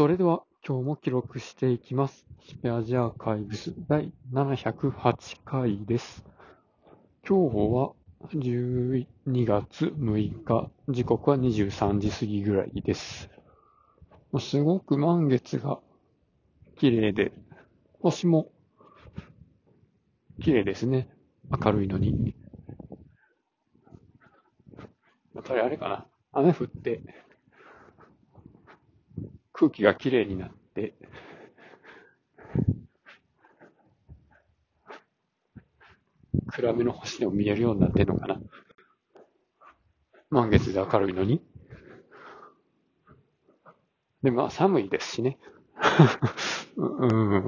それでは今日も記録していきます。スペアジアーカイブス第708回です。今日は12月6日、時刻は23時過ぎぐらいです。すごく満月が綺麗で、星も綺麗ですね。明るいのに。やっぱりあれかな。雨降って、空気が綺麗になって、暗めの星でも見えるようになってんのかな。満月で明るいのに。で、まあ寒いですしね。うん。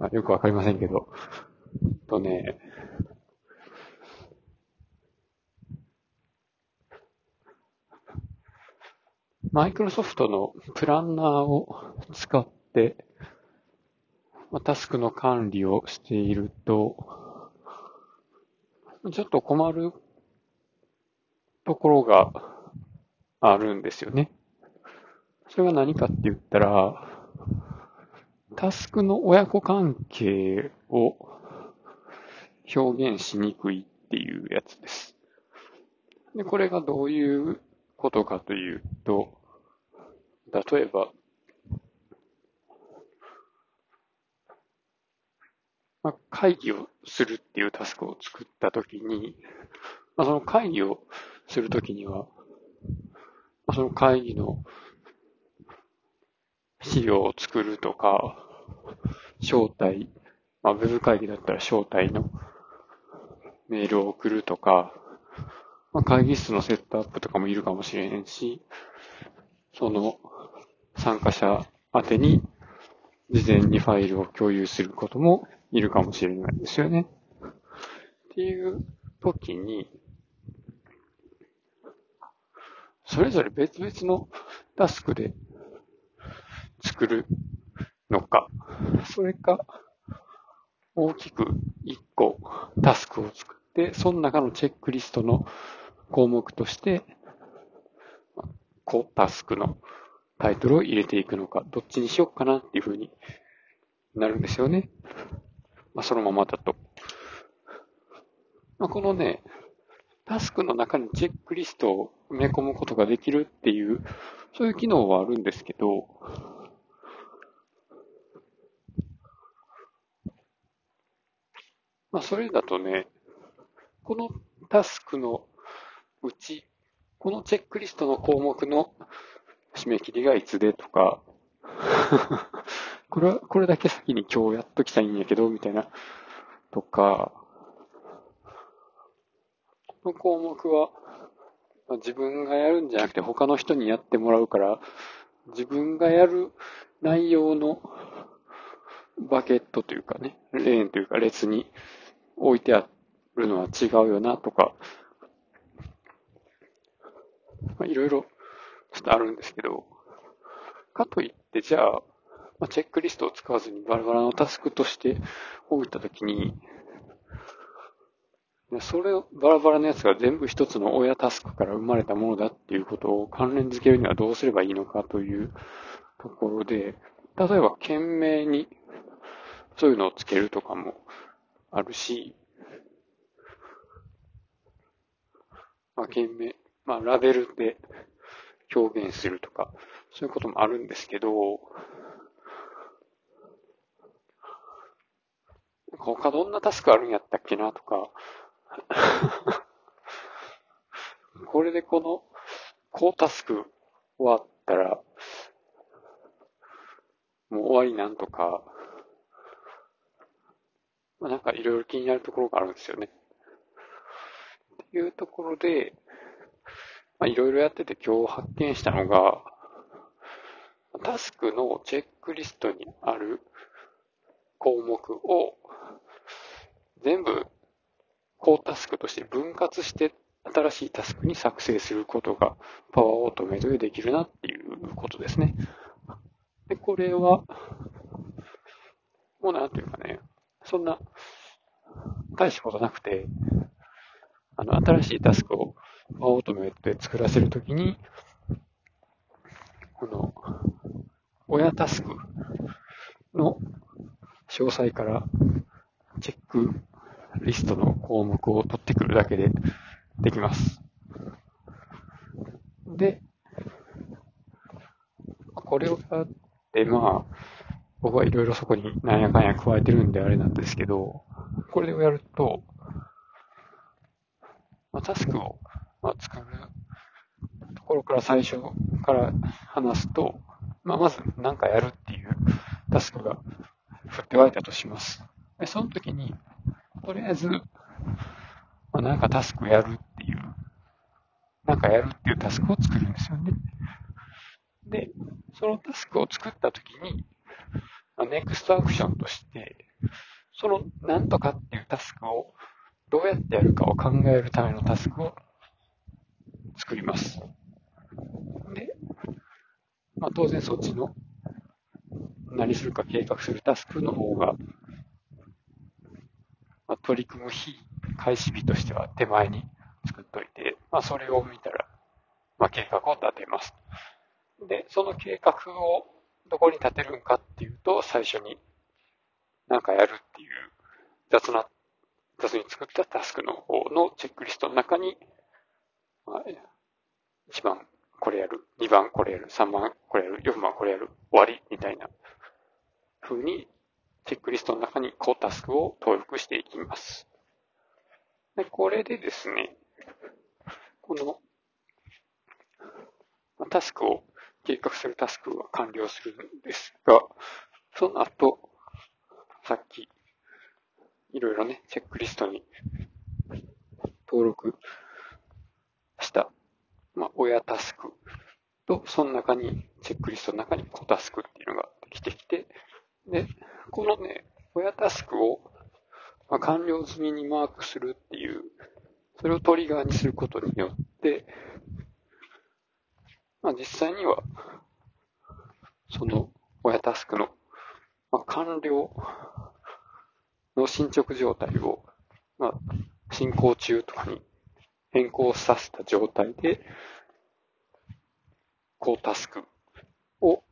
まあ、よくわかりませんけど。とね、マイクロソフトのプランナーを使って、タスクの管理をしていると、ちょっと困るところがあるんですよね。それは何かって言ったら、タスクの親子関係を表現しにくいっていうやつです。で、これがどういうことかというと、例えば、まあ、会議をするっていうタスクを作ったときに、まあ、その会議をするときには、まあ、その会議の資料を作るとか、招待、まあ、ウェブ会議だったら招待のメールを送るとか、まあ、会議室のセットアップとかもいるかもしれへんし、その参加者宛てに事前にファイルを共有することもいるかもしれないですよね。っていう時に、それぞれ別々のタスクで作るのか、それか大きく一個タスクを作って、その中のチェックリストの項目として、コタスクのタイトルを入れていくのか、どっちにしようかなっていう風になるんですよね。まあ、そのままだと。まあ、このね、タスクの中にチェックリストを埋め込むことができるっていう、そういう機能はあるんですけど、まあ、それだとね、このタスクのうち、このチェックリストの項目の締め切りがいつでとか、これは、これだけ先に今日やっときたいんやけど、みたいな、とか、この項目は、まあ自分がやるんじゃなくて他の人にやってもらうから、自分がやる内容のバケットというかね、レーンというか列に置いてあるのは違うよなとか、まあ、いろいろちょっとあるんですけど、かといって、じゃあ、まあ、チェックリストを使わずにバラバラのタスクとして置いたときに、それをバラバラのやつが全部一つの親タスクから生まれたものだっていうことを関連づけるにはどうすればいいのかというところで、例えば懸命にそういうのをつけるとかもあるし、まあ、懸命、まあ、ラベルで表現するとか、そういうこともあるんですけど、他どんなタスクあるんやったっけなとか、これでこの、こうタスク終わったら、もう終わりなんとか、まあ、なんかいろいろ気になるところがあるんですよね。っていうところで、まあいろいろやってて今日発見したのが、タスクのチェックリストにある項目を全部高タスクとして分割して新しいタスクに作成することがパワーオートメイトでできるなっていうことですね。で、これは、もうなんていうかね、そんな大したことなくて、あの、新しいタスクをパワーオートメイトで作らせるときに、この、親タスクの詳細からチェックリストの項目を取ってくるだけでできます。で、これをやって、まあ、僕はいろいろそこになんやかんや加えてるんであれなんですけど、これをやると、まあ、タスクを、まあ、作るところから最初から話すと、まあ、まず何かやるっていうタスクが降って湧いたとします。で、その時に、とりあえず、まあ、なんかタスクやるっていう、なんかやるっていうタスクを作るんですよね。で、そのタスクを作った時に、まあ、ネクストアクションとして、そのなんとかっていうタスクをどうやってやるかを考えるためのタスクを作ります。で、まあ、当然そっちの何するか計画するタスクの方が、まあ、取り組む日、開始日としては手前に作っといて、まあ、それを見たら、まあ、計画を立てます。で、その計画をどこに立てるんかっていうと、最初になんかやるっていう雑な、雑に作ったタスクの方のチェックリストの中に、まあ、1番これやる、2番これやる、3番これやる、4番これやる、終わりみたいな。風にチェックリストの中にこうタスクを登録していきます。で、これでですね、このタスクを計画するタスクは完了するんですが、その後、さっき、いろいろね、チェックリストに登録、まあ、親タスクと、その中に、チェックリストの中に子タスクっていうのができてきて、で、このね、親タスクを、まあ、完了済みにマークするっていう、それをトリガーにすることによって、まあ、実際には、その親タスクの、まあ、完了の進捗状態を、まあ、進行中とかに変更させた状態で、こうタスクを、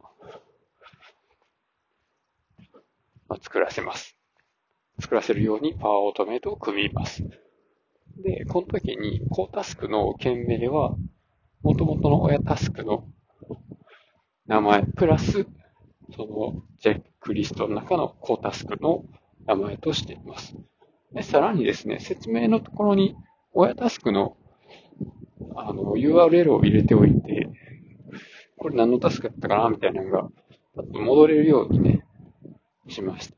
まあ、作らせます。作らせるようにパワーオートメイトを組みます。で、この時に、こうタスクの件名は、元々の親タスクの名前、プラス、そのチェックリストの中のコータスクの名前としています。で、さらにですね、説明のところに、親タスクの、あの、URL を入れておいて、これ何のタスクだったかなみたいなのが、戻れるようにね、しました。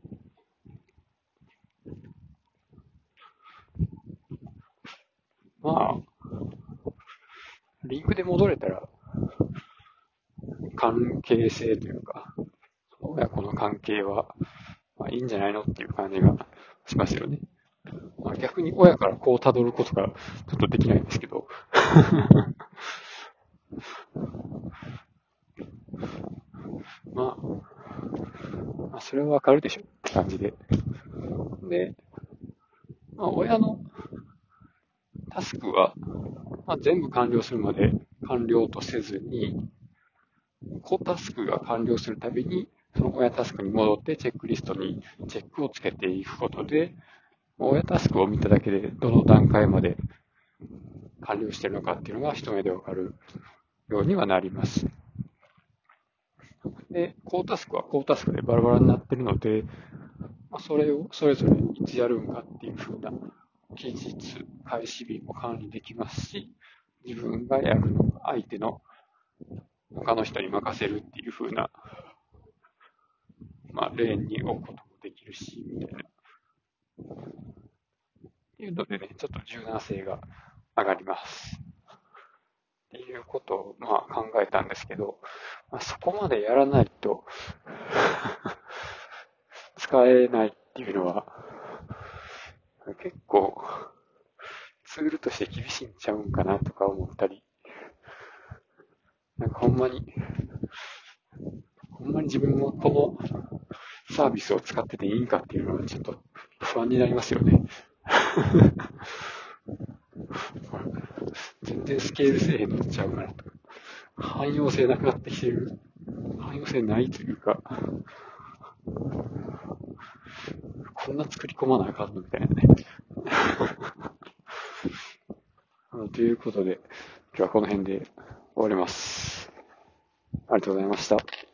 まあ、リンクで戻れたら、関係性というか、親子の関係は、まあ、いいんじゃないのっていう感じがしますよね。まあ、逆に親からこう辿ることがちょっとできないんですけど。まあ、まあ、それはわかるでしょって感じで。で、まあ、親のタスクは、まあ、全部完了するまで完了とせずに、コタスクが完了するたびに、その親タスクに戻ってチェックリストにチェックをつけていくことで、親タスクを見ただけでどの段階まで完了してるのかっていうのが一目でわかるようにはなります。で、コータスクはコータスクでバラバラになってるので、まあ、それをそれぞれいつやるんかっていう風な期日、開始日も管理できますし、自分がやるの相手の他の人に任せるっていう風な、まあ、レーンに置くこともできるし、みたいな。ていうのでね、ちょっと柔軟性が上がります。っていうことを、まあ、考えたんですけど、まあ、そこまでやらないと 使えないっていうのは、結構、ツールとして厳しいんちゃうんかなとか思ったり、なんかほんまに、ほんまに自分もこのサービスを使ってていいんかっていうのはちょっと不安になりますよね。全然スケールせえへんのちゃうかなとか。汎用性なくなってきてる。汎用性ないというか、こんな作り込まなあかんのみたいなね。ということで、今日はこの辺で終わります。ありがとうございました。